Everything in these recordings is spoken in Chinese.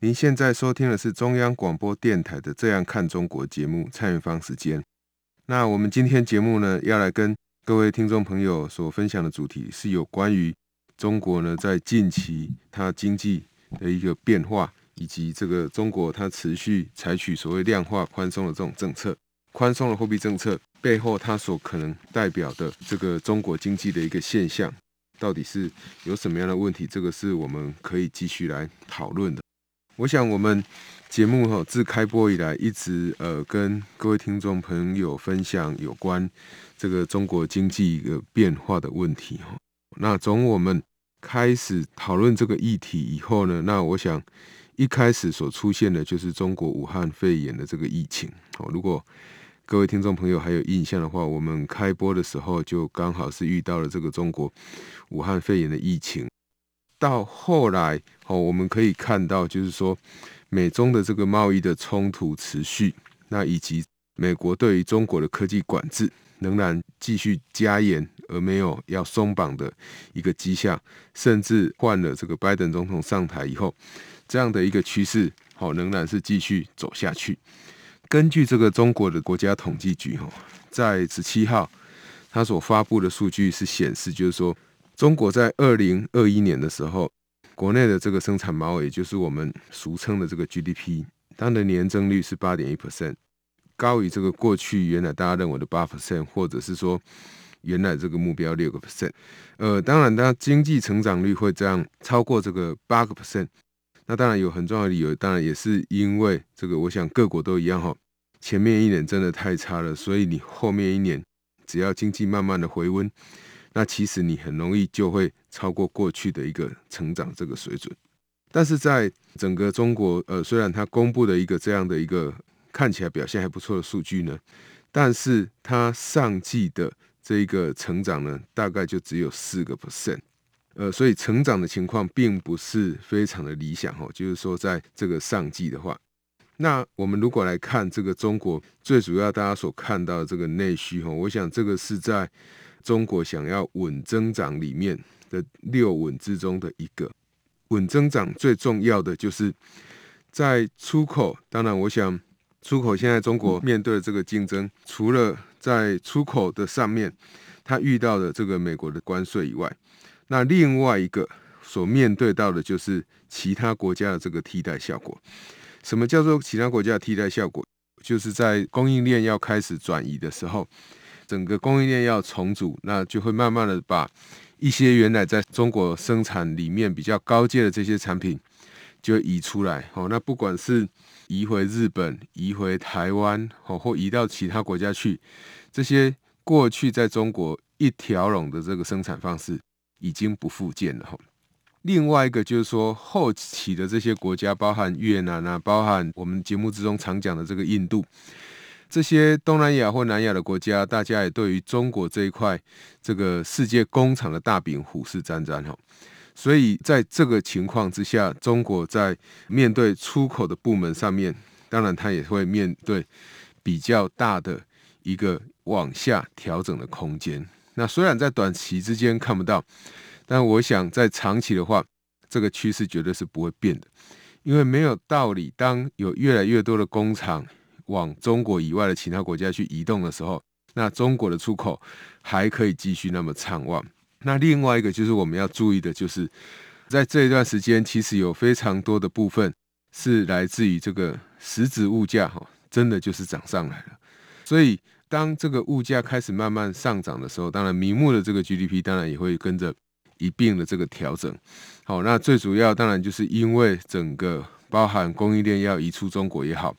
您现在收听的是中央广播电台的《这样看中国》节目，蔡元芳时间。那我们今天节目呢，要来跟各位听众朋友所分享的主题是有关于中国呢，在近期它经济的一个变化，以及这个中国它持续采取所谓量化宽松的这种政策，宽松的货币政策背后，它所可能代表的这个中国经济的一个现象。到底是有什么样的问题？这个是我们可以继续来讨论的。我想我们节目哈自开播以来，一直呃跟各位听众朋友分享有关这个中国经济一个变化的问题哈。那从我们开始讨论这个议题以后呢，那我想一开始所出现的就是中国武汉肺炎的这个疫情。好，如果各位听众朋友还有印象的话，我们开播的时候就刚好是遇到了这个中国武汉肺炎的疫情。到后来，哦，我们可以看到，就是说美中的这个贸易的冲突持续，那以及美国对于中国的科技管制仍然继续加严，而没有要松绑的一个迹象。甚至换了这个拜登总统上台以后，这样的一个趋势，哦，仍然是继续走下去。根据这个中国的国家统计局，哈，在十七号，他所发布的数据是显示，就是说，中国在二零二一年的时候，国内的这个生产毛，也就是我们俗称的这个 GDP，它的年增率是八点一 percent，高于这个过去原来大家认为的八 percent，或者是说原来这个目标六个 percent。呃，当然，它经济成长率会这样超过这个八个 percent。那当然有很重要的理由，当然也是因为这个，我想各国都一样哈。前面一年真的太差了，所以你后面一年只要经济慢慢的回温，那其实你很容易就会超过过去的一个成长这个水准。但是在整个中国，呃，虽然它公布的一个这样的一个看起来表现还不错的数据呢，但是它上季的这一个成长呢，大概就只有四个 percent。呃，所以成长的情况并不是非常的理想哦。就是说，在这个上季的话，那我们如果来看这个中国最主要大家所看到的这个内需哈，我想这个是在中国想要稳增长里面的六稳之中的一个稳增长。最重要的就是在出口。当然，我想出口现在中国面对的这个竞争，除了在出口的上面，它遇到的这个美国的关税以外。那另外一个所面对到的就是其他国家的这个替代效果。什么叫做其他国家的替代效果？就是在供应链要开始转移的时候，整个供应链要重组，那就会慢慢的把一些原来在中国生产里面比较高阶的这些产品就移出来。哦，那不管是移回日本、移回台湾，哦，或移到其他国家去，这些过去在中国一条龙的这个生产方式。已经不复见了。另外一个就是说，后期的这些国家，包含越南啊，包含我们节目之中常讲的这个印度，这些东南亚或南亚的国家，大家也对于中国这一块这个世界工厂的大饼虎视眈眈哈。所以在这个情况之下，中国在面对出口的部门上面，当然它也会面对比较大的一个往下调整的空间。那虽然在短期之间看不到，但我想在长期的话，这个趋势绝对是不会变的，因为没有道理。当有越来越多的工厂往中国以外的其他国家去移动的时候，那中国的出口还可以继续那么畅旺。那另外一个就是我们要注意的，就是在这一段时间，其实有非常多的部分是来自于这个实质物价，哈，真的就是涨上来了，所以。当这个物价开始慢慢上涨的时候，当然名目的这个 GDP 当然也会跟着一并的这个调整。好，那最主要当然就是因为整个包含供应链要移出中国也好，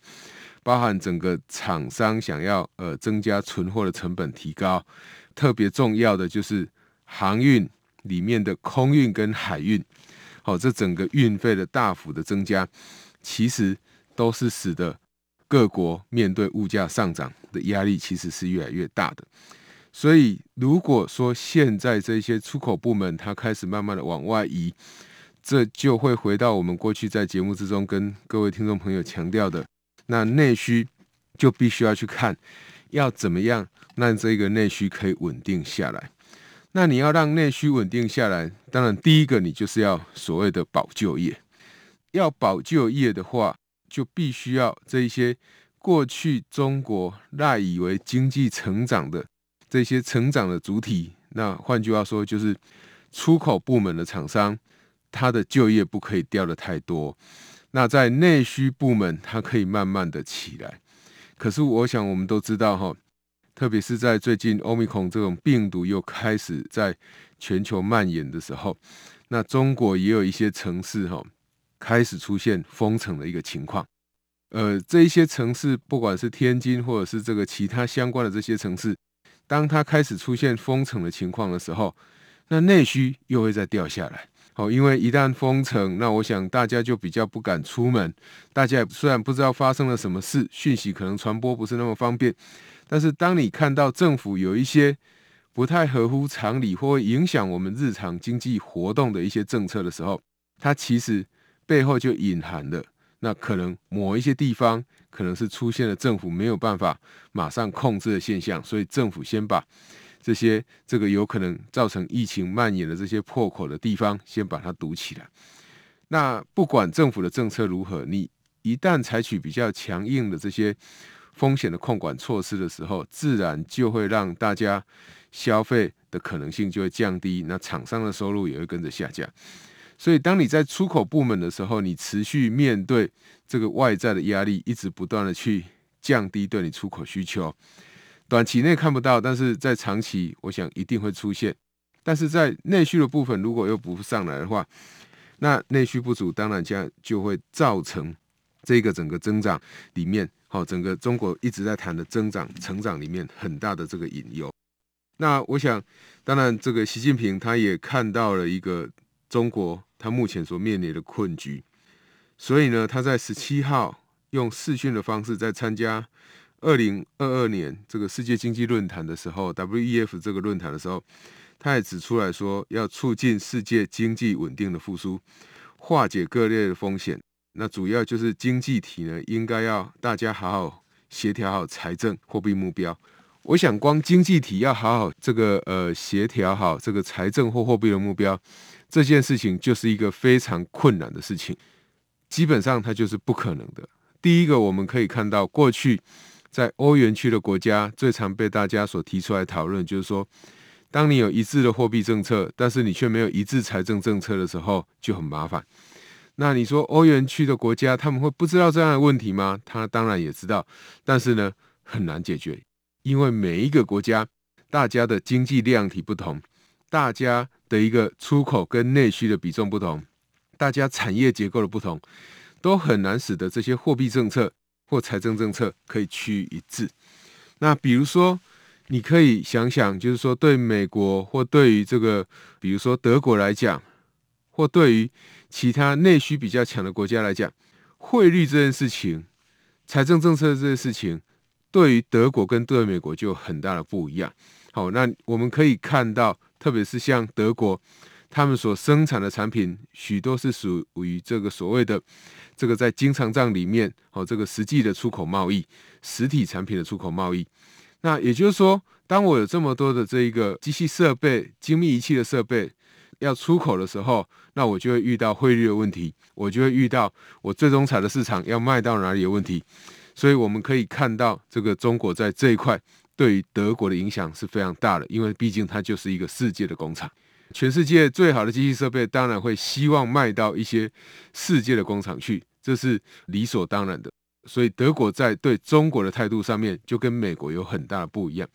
包含整个厂商想要呃增加存货的成本提高，特别重要的就是航运里面的空运跟海运，好，这整个运费的大幅的增加，其实都是使得各国面对物价上涨的压力其实是越来越大的。所以，如果说现在这些出口部门它开始慢慢的往外移，这就会回到我们过去在节目之中跟各位听众朋友强调的，那内需就必须要去看，要怎么样让这个内需可以稳定下来。那你要让内需稳定下来，当然第一个你就是要所谓的保就业。要保就业的话，就必须要这一些过去中国赖以为经济成长的。这些成长的主体，那换句话说，就是出口部门的厂商，它的就业不可以掉的太多。那在内需部门，它可以慢慢的起来。可是，我想我们都知道哈，特别是在最近欧米孔这种病毒又开始在全球蔓延的时候，那中国也有一些城市哈开始出现封城的一个情况。呃，这一些城市，不管是天津或者是这个其他相关的这些城市。当它开始出现封城的情况的时候，那内需又会再掉下来。好，因为一旦封城，那我想大家就比较不敢出门。大家虽然不知道发生了什么事，讯息可能传播不是那么方便，但是当你看到政府有一些不太合乎常理或影响我们日常经济活动的一些政策的时候，它其实背后就隐含了那可能某一些地方。可能是出现了政府没有办法马上控制的现象，所以政府先把这些这个有可能造成疫情蔓延的这些破口的地方先把它堵起来。那不管政府的政策如何，你一旦采取比较强硬的这些风险的控管措施的时候，自然就会让大家消费的可能性就会降低，那厂商的收入也会跟着下降。所以，当你在出口部门的时候，你持续面对这个外在的压力，一直不断的去降低对你出口需求。短期内看不到，但是在长期，我想一定会出现。但是在内需的部分，如果又不上来的话，那内需不足，当然将就会造成这个整个增长里面，好，整个中国一直在谈的增长成长里面很大的这个隐忧。那我想，当然这个习近平他也看到了一个。中国他目前所面临的困局，所以呢，他在十七号用视讯的方式在参加二零二二年这个世界经济论坛的时候，WEF 这个论坛的时候，他也指出来说，要促进世界经济稳定的复苏，化解各类的风险。那主要就是经济体呢，应该要大家好好协调好财政货币目标。我想，光经济体要好好这个呃协调好这个财政或货币的目标。这件事情就是一个非常困难的事情，基本上它就是不可能的。第一个，我们可以看到，过去在欧元区的国家最常被大家所提出来讨论，就是说，当你有一致的货币政策，但是你却没有一致财政政策的时候，就很麻烦。那你说欧元区的国家他们会不知道这样的问题吗？他当然也知道，但是呢，很难解决，因为每一个国家大家的经济量体不同，大家。的一个出口跟内需的比重不同，大家产业结构的不同，都很难使得这些货币政策或财政政策可以趋于一致。那比如说，你可以想想，就是说，对美国或对于这个，比如说德国来讲，或对于其他内需比较强的国家来讲，汇率这件事情、财政政策这件事情，对于德国跟对美国就有很大的不一样。好，那我们可以看到。特别是像德国，他们所生产的产品许多是属于这个所谓的这个在经常账里面哦，这个实际的出口贸易，实体产品的出口贸易。那也就是说，当我有这么多的这一个机器设备、精密仪器的设备要出口的时候，那我就会遇到汇率的问题，我就会遇到我最终产的市场要卖到哪里的问题。所以我们可以看到，这个中国在这一块。对于德国的影响是非常大的，因为毕竟它就是一个世界的工厂，全世界最好的机器设备当然会希望卖到一些世界的工厂去，这是理所当然的。所以德国在对中国的态度上面就跟美国有很大的不一样。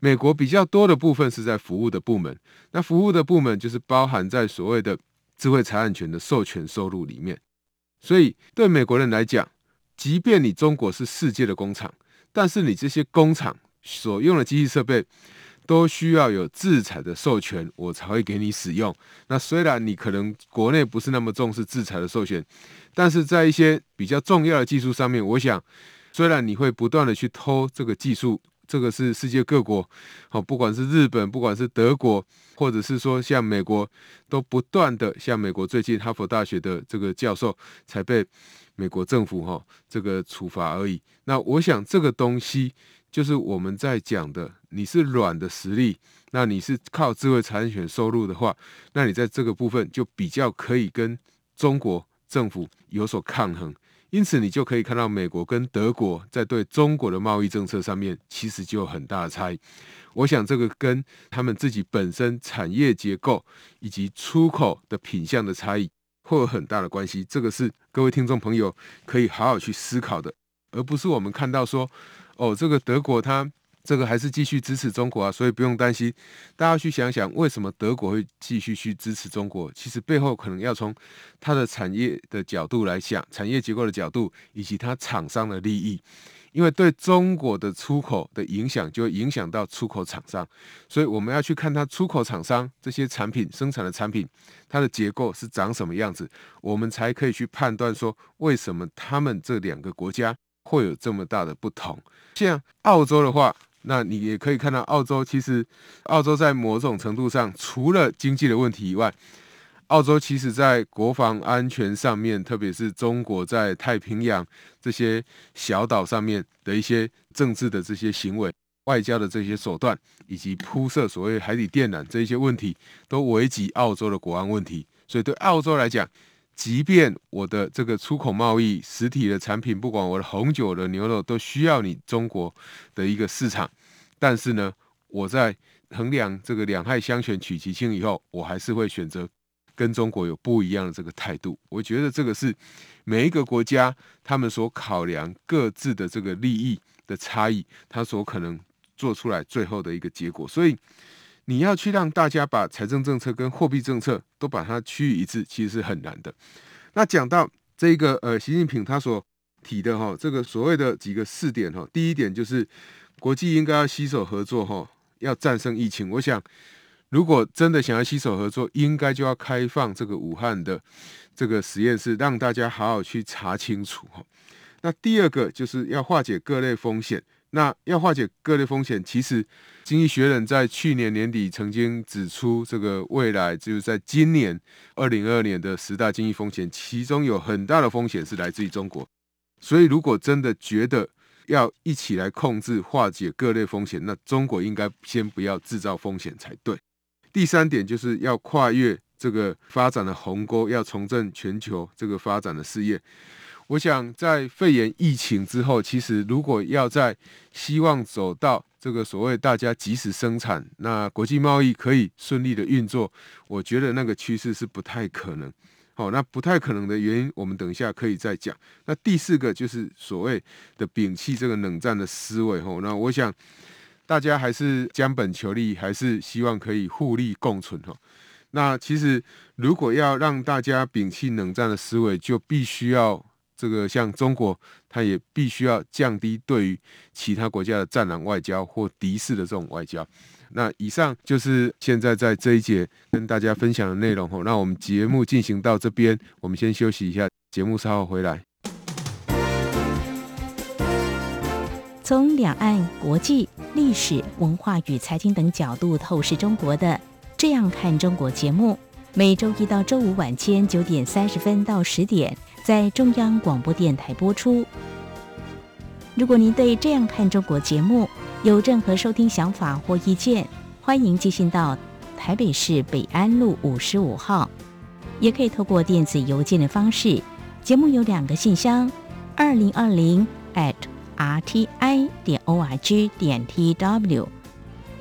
美国比较多的部分是在服务的部门，那服务的部门就是包含在所谓的智慧财产权的授权收入里面。所以对美国人来讲，即便你中国是世界的工厂，但是你这些工厂。所用的机器设备，都需要有制裁的授权，我才会给你使用。那虽然你可能国内不是那么重视制裁的授权，但是在一些比较重要的技术上面，我想，虽然你会不断的去偷这个技术，这个是世界各国，好，不管是日本，不管是德国，或者是说像美国，都不断的，像美国最近哈佛大学的这个教授才被美国政府哈这个处罚而已。那我想这个东西。就是我们在讲的，你是软的实力，那你是靠智慧财产权收入的话，那你在这个部分就比较可以跟中国政府有所抗衡，因此你就可以看到美国跟德国在对中国的贸易政策上面其实就有很大的差异。我想这个跟他们自己本身产业结构以及出口的品相的差异会有很大的关系，这个是各位听众朋友可以好好去思考的，而不是我们看到说。哦，这个德国它这个还是继续支持中国啊，所以不用担心。大家去想想，为什么德国会继续去支持中国？其实背后可能要从它的产业的角度来想，产业结构的角度，以及它厂商的利益。因为对中国的出口的影响，就会影响到出口厂商，所以我们要去看它出口厂商这些产品生产的产品，它的结构是长什么样子，我们才可以去判断说，为什么他们这两个国家。会有这么大的不同。像澳洲的话，那你也可以看到，澳洲其实，澳洲在某种程度上，除了经济的问题以外，澳洲其实在国防安全上面，特别是中国在太平洋这些小岛上面的一些政治的这些行为、外交的这些手段，以及铺设所谓海底电缆这一些问题，都危及澳洲的国安问题。所以对澳洲来讲，即便我的这个出口贸易实体的产品，不管我的红酒、的牛肉，都需要你中国的一个市场，但是呢，我在衡量这个两害相权取其轻以后，我还是会选择跟中国有不一样的这个态度。我觉得这个是每一个国家他们所考量各自的这个利益的差异，他所可能做出来最后的一个结果。所以。你要去让大家把财政政策跟货币政策都把它趋于一致，其实是很难的。那讲到这个呃，习近平他所提的哈，这个所谓的几个四点哈，第一点就是国际应该要携手合作哈，要战胜疫情。我想，如果真的想要携手合作，应该就要开放这个武汉的这个实验室，让大家好好去查清楚哈。那第二个就是要化解各类风险。那要化解各类风险，其实《经济学人》在去年年底曾经指出，这个未来就是在今年二零二二年的十大经济风险，其中有很大的风险是来自于中国。所以，如果真的觉得要一起来控制、化解各类风险，那中国应该先不要制造风险才对。第三点就是要跨越这个发展的鸿沟，要重振全球这个发展的事业。我想在肺炎疫情之后，其实如果要在希望走到这个所谓大家即时生产，那国际贸易可以顺利的运作，我觉得那个趋势是不太可能。好，那不太可能的原因，我们等一下可以再讲。那第四个就是所谓的摒弃这个冷战的思维。吼，那我想大家还是将本求利，还是希望可以互利共存。吼，那其实如果要让大家摒弃冷战的思维，就必须要。这个像中国，它也必须要降低对于其他国家的战狼外交或敌视的这种外交。那以上就是现在在这一节跟大家分享的内容。那我们节目进行到这边，我们先休息一下，节目稍后回来。从两岸、国际、历史文化与财经等角度透视中国的，这样看中国节目，每周一到周五晚间九点三十分到十点。在中央广播电台播出。如果您对《这样看中国》节目有任何收听想法或意见，欢迎寄信到台北市北安路五十五号，也可以透过电子邮件的方式。节目有两个信箱：二零二零 at rti 点 org 点 tw，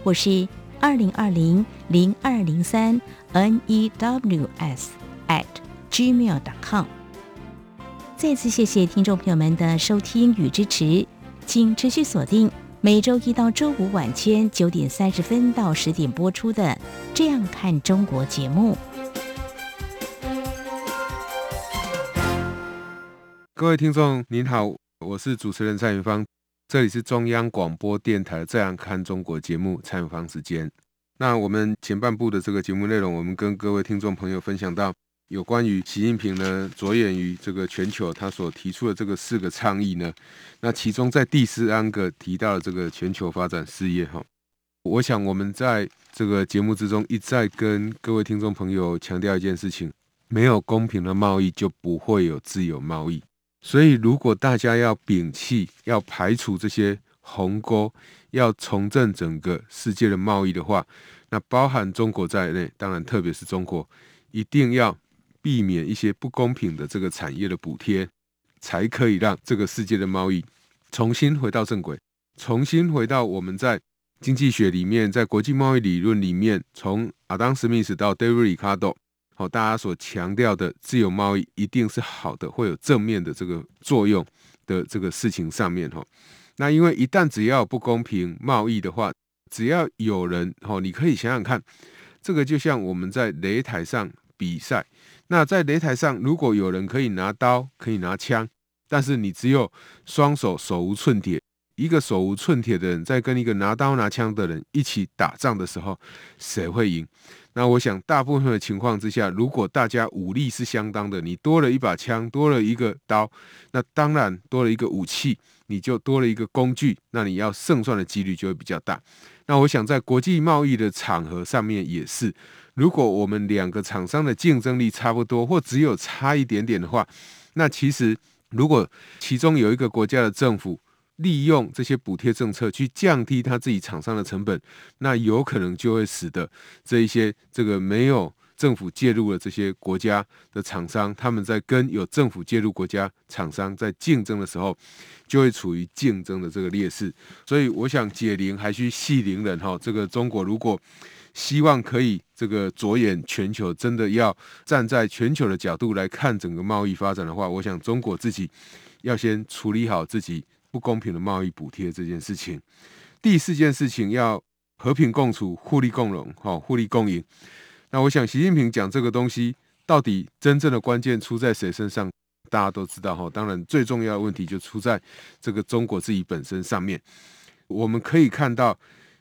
或是二零二零零二零三 news at gmail.com。再次谢谢听众朋友们的收听与支持，请持续锁定每周一到周五晚间九点三十分到十点播出的《这样看中国》节目。各位听众您好，我是主持人蔡云芳。这里是中央广播电台《这样看中国》节目采访时间。那我们前半部的这个节目内容，我们跟各位听众朋友分享到有关于习近平呢着眼于这个全球，他所提出的这个四个倡议呢，那其中在第四安个提到了这个全球发展事业哈。我想我们在这个节目之中一再跟各位听众朋友强调一件事情。没有公平的贸易，就不会有自由贸易。所以，如果大家要摒弃、要排除这些鸿沟，要重振整个世界的贸易的话，那包含中国在内，当然特别是中国，一定要避免一些不公平的这个产业的补贴，才可以让这个世界的贸易重新回到正轨，重新回到我们在经济学里面，在国际贸易理论里面，从阿当·史密斯到 David Ricardo。好，大家所强调的自由贸易一定是好的，会有正面的这个作用的这个事情上面哈。那因为一旦只要不公平贸易的话，只要有人哈，你可以想想看，这个就像我们在擂台上比赛，那在擂台上如果有人可以拿刀，可以拿枪，但是你只有双手手无寸铁，一个手无寸铁的人在跟一个拿刀拿枪的人一起打仗的时候，谁会赢？那我想，大部分的情况之下，如果大家武力是相当的，你多了一把枪，多了一个刀，那当然多了一个武器，你就多了一个工具，那你要胜算的几率就会比较大。那我想，在国际贸易的场合上面也是，如果我们两个厂商的竞争力差不多，或只有差一点点的话，那其实如果其中有一个国家的政府，利用这些补贴政策去降低他自己厂商的成本，那有可能就会使得这一些这个没有政府介入了这些国家的厂商，他们在跟有政府介入国家厂商在竞争的时候，就会处于竞争的这个劣势。所以，我想解铃还须系铃人哈。这个中国如果希望可以这个着眼全球，真的要站在全球的角度来看整个贸易发展的话，我想中国自己要先处理好自己。不公平的贸易补贴这件事情，第四件事情要和平共处、互利共荣、哈互利共赢。那我想，习近平讲这个东西，到底真正的关键出在谁身上？大家都知道哈。当然，最重要的问题就出在这个中国自己本身上面。我们可以看到，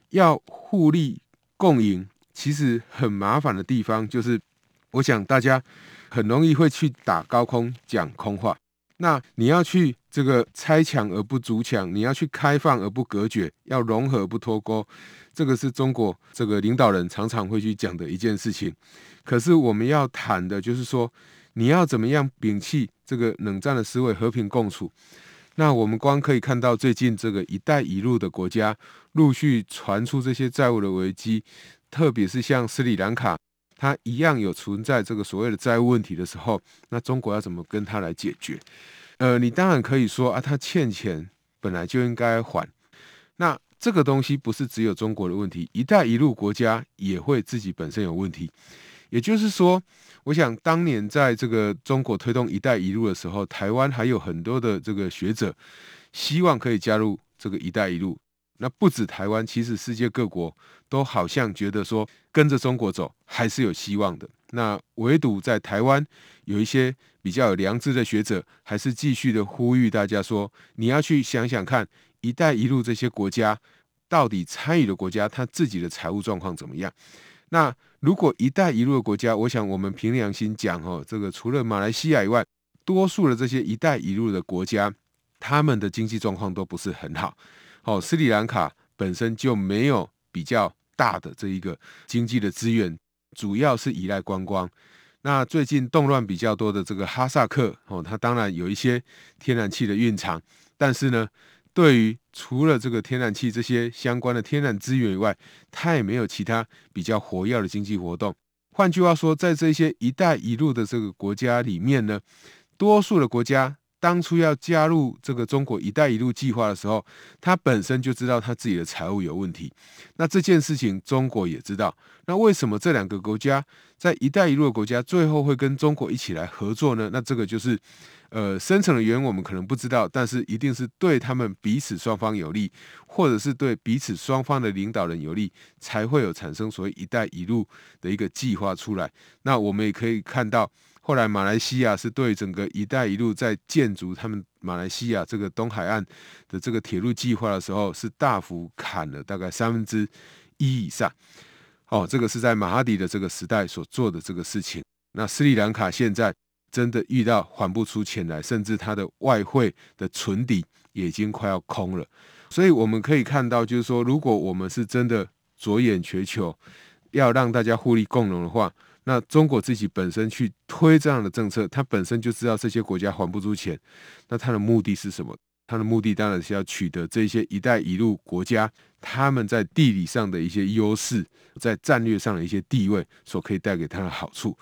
要互利共赢，其实很麻烦的地方就是，我想大家很容易会去打高空讲空话。那你要去这个拆墙而不筑墙，你要去开放而不隔绝，要融合而不脱钩，这个是中国这个领导人常常会去讲的一件事情。可是我们要谈的就是说，你要怎么样摒弃这个冷战的思维，和平共处。那我们光可以看到最近这个“一带一路”的国家陆续传出这些债务的危机，特别是像斯里兰卡。它一样有存在这个所谓的债务问题的时候，那中国要怎么跟他来解决？呃，你当然可以说啊，他欠钱本来就应该还。这个东西不是只有中国的问题，一带一路国家也会自己本身有问题。也就是说，我想当年在这个中国推动一带一路的时候，台湾还有很多的这个学者希望可以加入这个一带一路。那不止台湾，其实世界各国都好像觉得说跟着中国走还是有希望的。那唯独在台湾有一些比较有良知的学者，还是继续的呼吁大家说，你要去想想看，一带一路这些国家到底参与的国家，他自己的财务状况怎么样？那如果一带一路的国家，我想我们凭良心讲哦，这个除了马来西亚以外，多数的这些一带一路的国家，他们的经济状况都不是很好。好，斯里兰卡本身就没有比较大的这一个经济的资源，主要是依赖观光。那最近动乱比较多的这个哈萨克，哦，它当然有一些天然气的蕴藏，但是呢，对于除了这个天然气这些相关的天然资源以外，它也没有其他比较活跃的经济活动。换句话说，在这些“一带一路”的这个国家里面呢，多数的国家。当初要加入这个中国“一带一路”计划的时候，他本身就知道他自己的财务有问题。那这件事情中国也知道。那为什么这两个国家在“一带一路”的国家最后会跟中国一起来合作呢？那这个就是，呃，深层的原因我们可能不知道，但是一定是对他们彼此双方有利，或者是对彼此双方的领导人有利，才会有产生所谓“一带一路”的一个计划出来。那我们也可以看到。后来马来西亚是对整个“一带一路”在建筑他们马来西亚这个东海岸的这个铁路计划的时候，是大幅砍了大概三分之一以上。哦，这个是在马哈迪的这个时代所做的这个事情。那斯里兰卡现在真的遇到还不出钱来，甚至他的外汇的存底也已经快要空了。所以我们可以看到，就是说，如果我们是真的着眼全球，要让大家互利共荣的话，那中国自己本身去推这样的政策，它本身就知道这些国家还不出钱，那它的目的是什么？它的目的当然是要取得这些“一带一路”国家他们在地理上的一些优势，在战略上的一些地位所可以带给他的好处。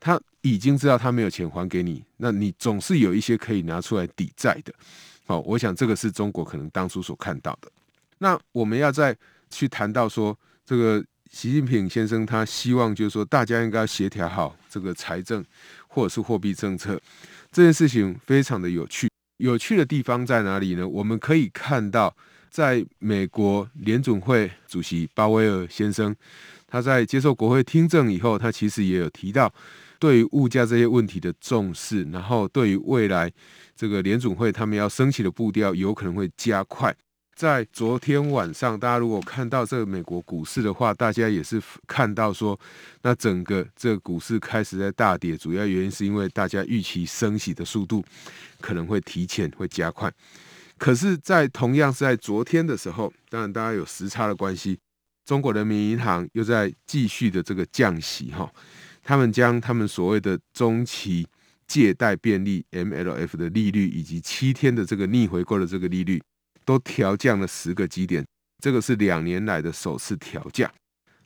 他已经知道他没有钱还给你，那你总是有一些可以拿出来抵债的。好，我想这个是中国可能当初所看到的。那我们要再去谈到说，这个习近平先生他希望就是说，大家应该协调好这个财政或者是货币政策这件事情，非常的有趣。有趣的地方在哪里呢？我们可以看到，在美国联准会主席鲍威尔先生，他在接受国会听证以后，他其实也有提到。对于物价这些问题的重视，然后对于未来这个联总会他们要升息的步调有可能会加快。在昨天晚上，大家如果看到这个美国股市的话，大家也是看到说，那整个这个股市开始在大跌，主要原因是因为大家预期升息的速度可能会提前会加快。可是，在同样是在昨天的时候，当然大家有时差的关系，中国人民银行又在继续的这个降息哈。他们将他们所谓的中期借贷便利 （MLF） 的利率，以及七天的这个逆回购的这个利率，都调降了十个基点。这个是两年来的首次调降。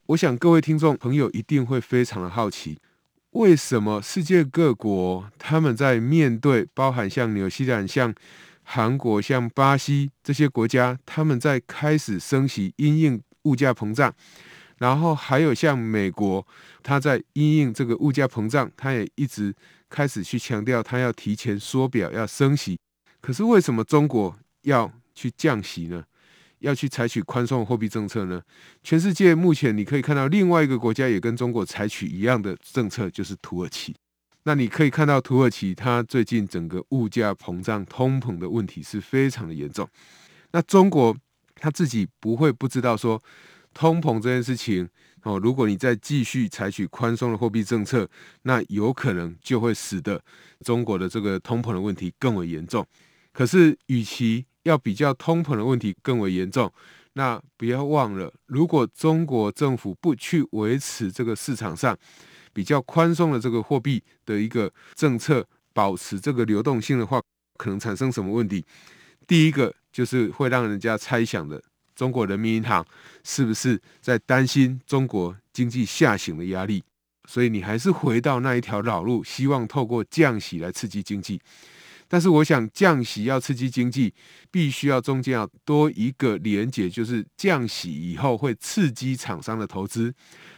我想各位听众朋友一定会非常的好奇，为什么世界各国他们在面对包含像纽西兰、像韩国、像巴西这些国家，他们在开始升息，因应物价膨胀。然后还有像美国，他在因应这个物价膨胀，他也一直开始去强调，他要提前缩表，要升息。可是为什么中国要去降息呢？要去采取宽松货币政策呢？全世界目前你可以看到另外一个国家也跟中国采取一样的政策，就是土耳其。那你可以看到土耳其，它最近整个物价膨胀、通膨的问题是非常的严重。那中国他自己不会不知道说。通膨这件事情，哦，如果你再继续采取宽松的货币政策，那有可能就会使得中国的这个通膨的问题更为严重。可是，与其要比较通膨的问题更为严重，那不要忘了，如果中国政府不去维持这个市场上比较宽松的这个货币的一个政策，保持这个流动性的话，可能产生什么问题？第一个就是会让人家猜想的。中国人民银行是不是在担心中国经济下行的压力？所以你还是回到那一条老路，希望透过降息来刺激经济。但是我想，降息要刺激经济，必须要中间要多一个连结，就是降息以后会刺激厂商的投资，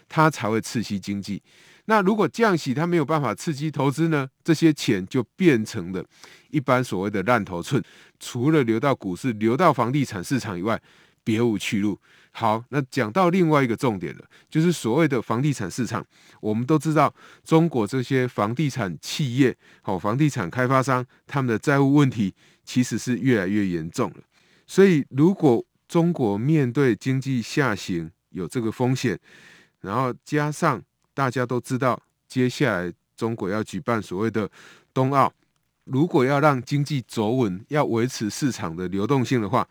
它才会刺激经济。那如果降息它没有办法刺激投资呢？这些钱就变成了一般所谓的烂头寸，除了流到股市、流到房地产市场以外。别无去路。好，那讲到另外一个重点了，就是所谓的房地产市场。我们都知道，中国这些房地产企业、好房地产开发商，他们的债务问题其实是越来越严重了。所以，如果中国面对经济下行有这个风险，然后加上大家都知道，接下来中国要举办所谓的冬奥，如果要让经济走稳，要维持市场的流动性的话，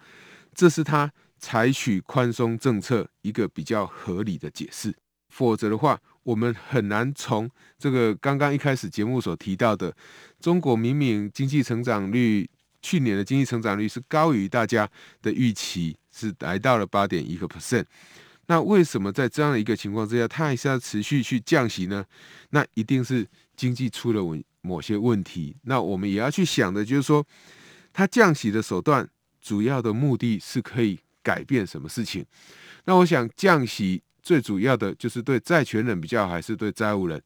这是它。采取宽松政策一个比较合理的解释，否则的话，我们很难从这个刚刚一开始节目所提到的，中国明明经济成长率去年的经济成长率是高于大家的预期，是来到了八点一个 percent。那为什么在这样的一个情况之下，它还是要持续去降息呢？那一定是经济出了问某些问题。那我们也要去想的就是说，它降息的手段主要的目的是可以。改变什么事情？那我想降息最主要的就是对债权人比较，还是对债务人？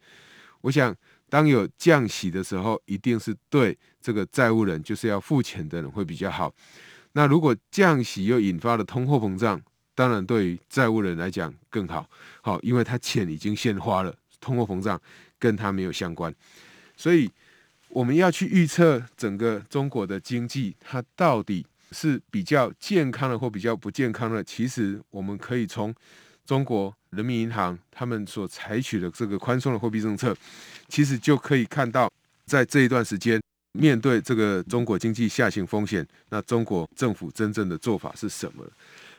我想当有降息的时候，一定是对这个债务人，就是要付钱的人会比较好。那如果降息又引发了通货膨胀，当然对于债务人来讲更好。好，因为他钱已经先花了，通货膨胀跟他没有相关。所以我们要去预测整个中国的经济，它到底是比较健康的或比较不健康的。其实我们可以从中国人民银行他们所采取的这个宽松的货币政策，其实就可以看到，在这一段时间面对这个中国经济下行风险，那中国政府真正的做法是什么？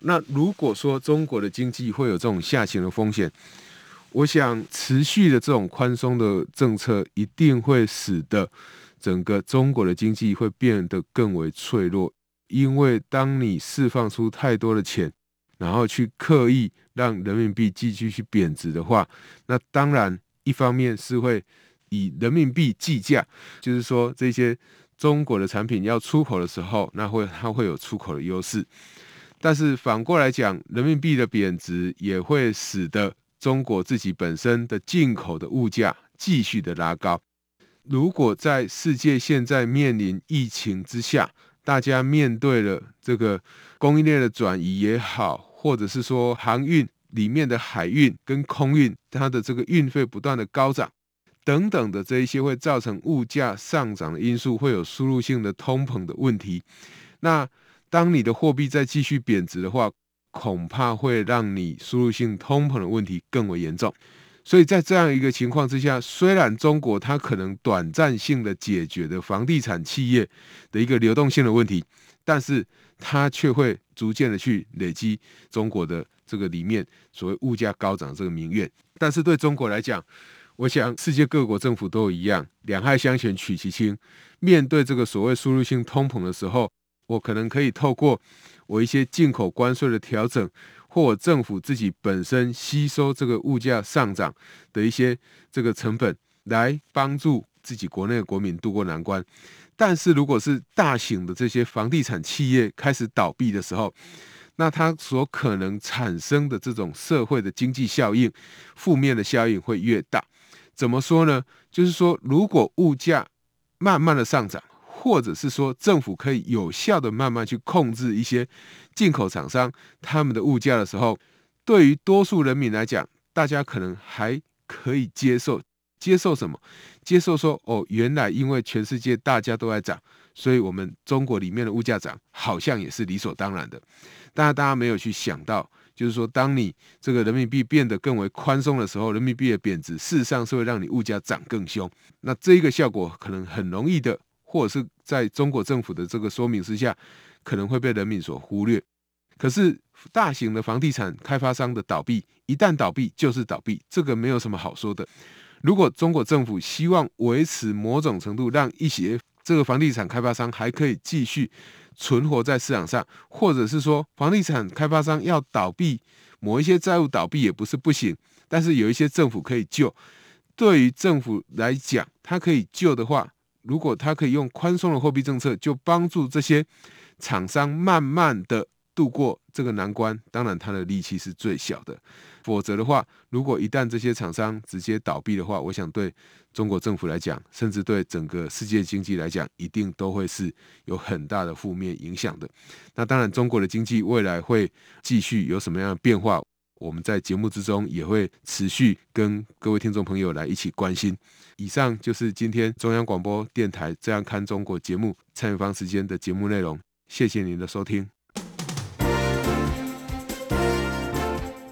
那如果说中国的经济会有这种下行的风险，我想持续的这种宽松的政策一定会使得整个中国的经济会变得更为脆弱，因为当你释放出太多的钱，然后去刻意让人民币继续去贬值的话，那当然一方面是会以人民币计价，就是说这些中国的产品要出口的时候，那会它会有出口的优势。但是反过来讲，人民币的贬值也会使得中国自己本身的进口的物价继续的拉高。如果在世界现在面临疫情之下，大家面对了这个供应链的转移也好，或者是说航运里面的海运跟空运，它的这个运费不断的高涨等等的这一些会造成物价上涨的因素，会有输入性的通膨的问题。那当你的货币再继续贬值的话，恐怕会让你输入性通膨的问题更为严重。所以在这样一个情况之下，虽然中国它可能短暂性的解决的房地产企业的一个流动性的问题，但是它却会逐渐的去累积中国的这个里面所谓物价高涨这个民怨。但是对中国来讲，我想世界各国政府都一样，两害相权取其轻。面对这个所谓输入性通膨的时候，我可能可以透过我一些进口关税的调整，或政府自己本身吸收这个物价上涨的一些这个成本，来帮助自己国内的国民渡过难关。但是如果是大型的这些房地产企业开始倒闭的时候，那它所可能产生的这种社会的经济效应，负面的效应会越大。怎么说呢？就是说，如果物价慢慢的上涨。或者是说，政府可以有效的慢慢去控制一些进口厂商他们的物价的时候，对于多数人民来讲，大家可能还可以接受。接受什么？接受说，哦，原来因为全世界大家都在涨，所以我们中国里面的物价涨，好像也是理所当然的。但是大家没有去想到，就是说，当你这个人民币变得更为宽松的时候，人民币的贬值，事实上是会让你物价涨更凶。那这一个效果可能很容易的。或者是在中国政府的这个说明之下，可能会被人民所忽略。可是大型的房地产开发商的倒闭，一旦倒闭就是倒闭，这个没有什么好说的。如果中国政府希望维持某种程度，让一些这个房地产开发商还可以继续存活在市场上，或者是说房地产开发商要倒闭，某一些债务倒闭也不是不行，但是有一些政府可以救。对于政府来讲，它可以救的话。如果他可以用宽松的货币政策，就帮助这些厂商慢慢的度过这个难关，当然他的力气是最小的。否则的话，如果一旦这些厂商直接倒闭的话，我想对中国政府来讲，甚至对整个世界经济来讲，一定都会是有很大的负面影响的。那当然，中国的经济未来会继续有什么样的变化？我们在节目之中也会持续跟各位听众朋友来一起关心。以上就是今天中央广播电台《这样看中国》节目参与方时间的节目内容。谢谢您的收听。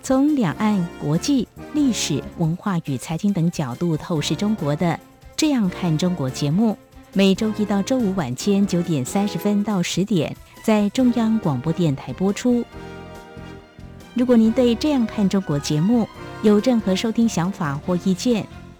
从两岸、国际、历史、文化与财经等角度透视中国的《这样看中国》节目，每周一到周五晚间九点三十分到十点在中央广播电台播出。如果您对这样看中国节目有任何收听想法或意见，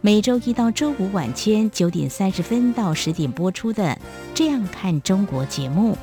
每周一到周五晚间九点三十分到十点播出的《这样看中国》节目。